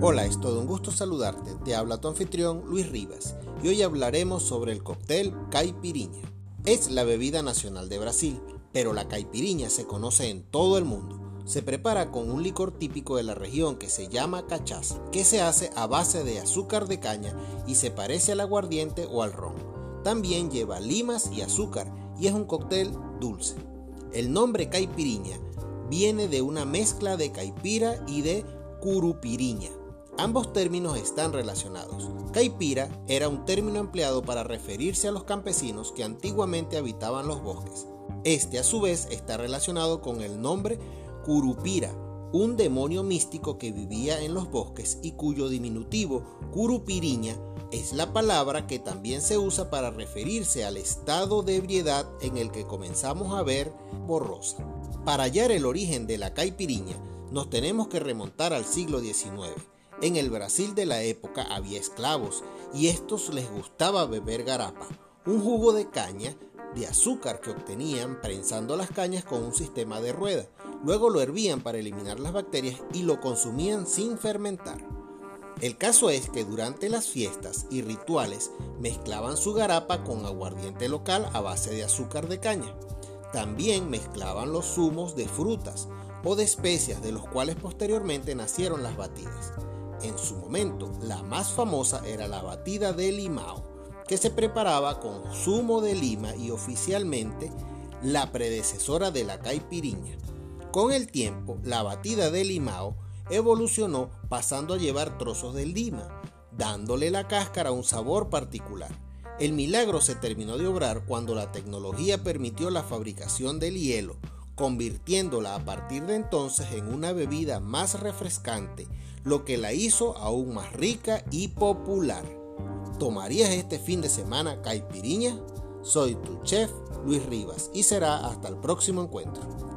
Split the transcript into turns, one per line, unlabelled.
Hola, es todo un gusto saludarte. Te habla tu anfitrión Luis Rivas y hoy hablaremos sobre el cóctel caipirinha. Es la bebida nacional de Brasil, pero la caipirinha se conoce en todo el mundo. Se prepara con un licor típico de la región que se llama cachaza, que se hace a base de azúcar de caña y se parece al aguardiente o al ron. También lleva limas y azúcar y es un cóctel dulce. El nombre caipirinha viene de una mezcla de caipira y de curupiriña. Ambos términos están relacionados. Caipira era un término empleado para referirse a los campesinos que antiguamente habitaban los bosques. Este a su vez está relacionado con el nombre Curupira, un demonio místico que vivía en los bosques y cuyo diminutivo Curupiriña es la palabra que también se usa para referirse al estado de ebriedad en el que comenzamos a ver borrosa. Para hallar el origen de la caipiriña, nos tenemos que remontar al siglo XIX. En el Brasil de la época había esclavos y estos les gustaba beber garapa, un jugo de caña de azúcar que obtenían prensando las cañas con un sistema de rueda. Luego lo hervían para eliminar las bacterias y lo consumían sin fermentar. El caso es que durante las fiestas y rituales mezclaban su garapa con aguardiente local a base de azúcar de caña. También mezclaban los zumos de frutas o de especias de los cuales posteriormente nacieron las batidas. En su momento, la más famosa era la batida de limao, que se preparaba con zumo de lima y oficialmente la predecesora de la caipiriña. Con el tiempo, la batida de limao evolucionó pasando a llevar trozos de lima, dándole la cáscara un sabor particular. El milagro se terminó de obrar cuando la tecnología permitió la fabricación del hielo, convirtiéndola a partir de entonces en una bebida más refrescante, lo que la hizo aún más rica y popular. ¿Tomarías este fin de semana caipiriña? Soy tu chef Luis Rivas y será hasta el próximo encuentro.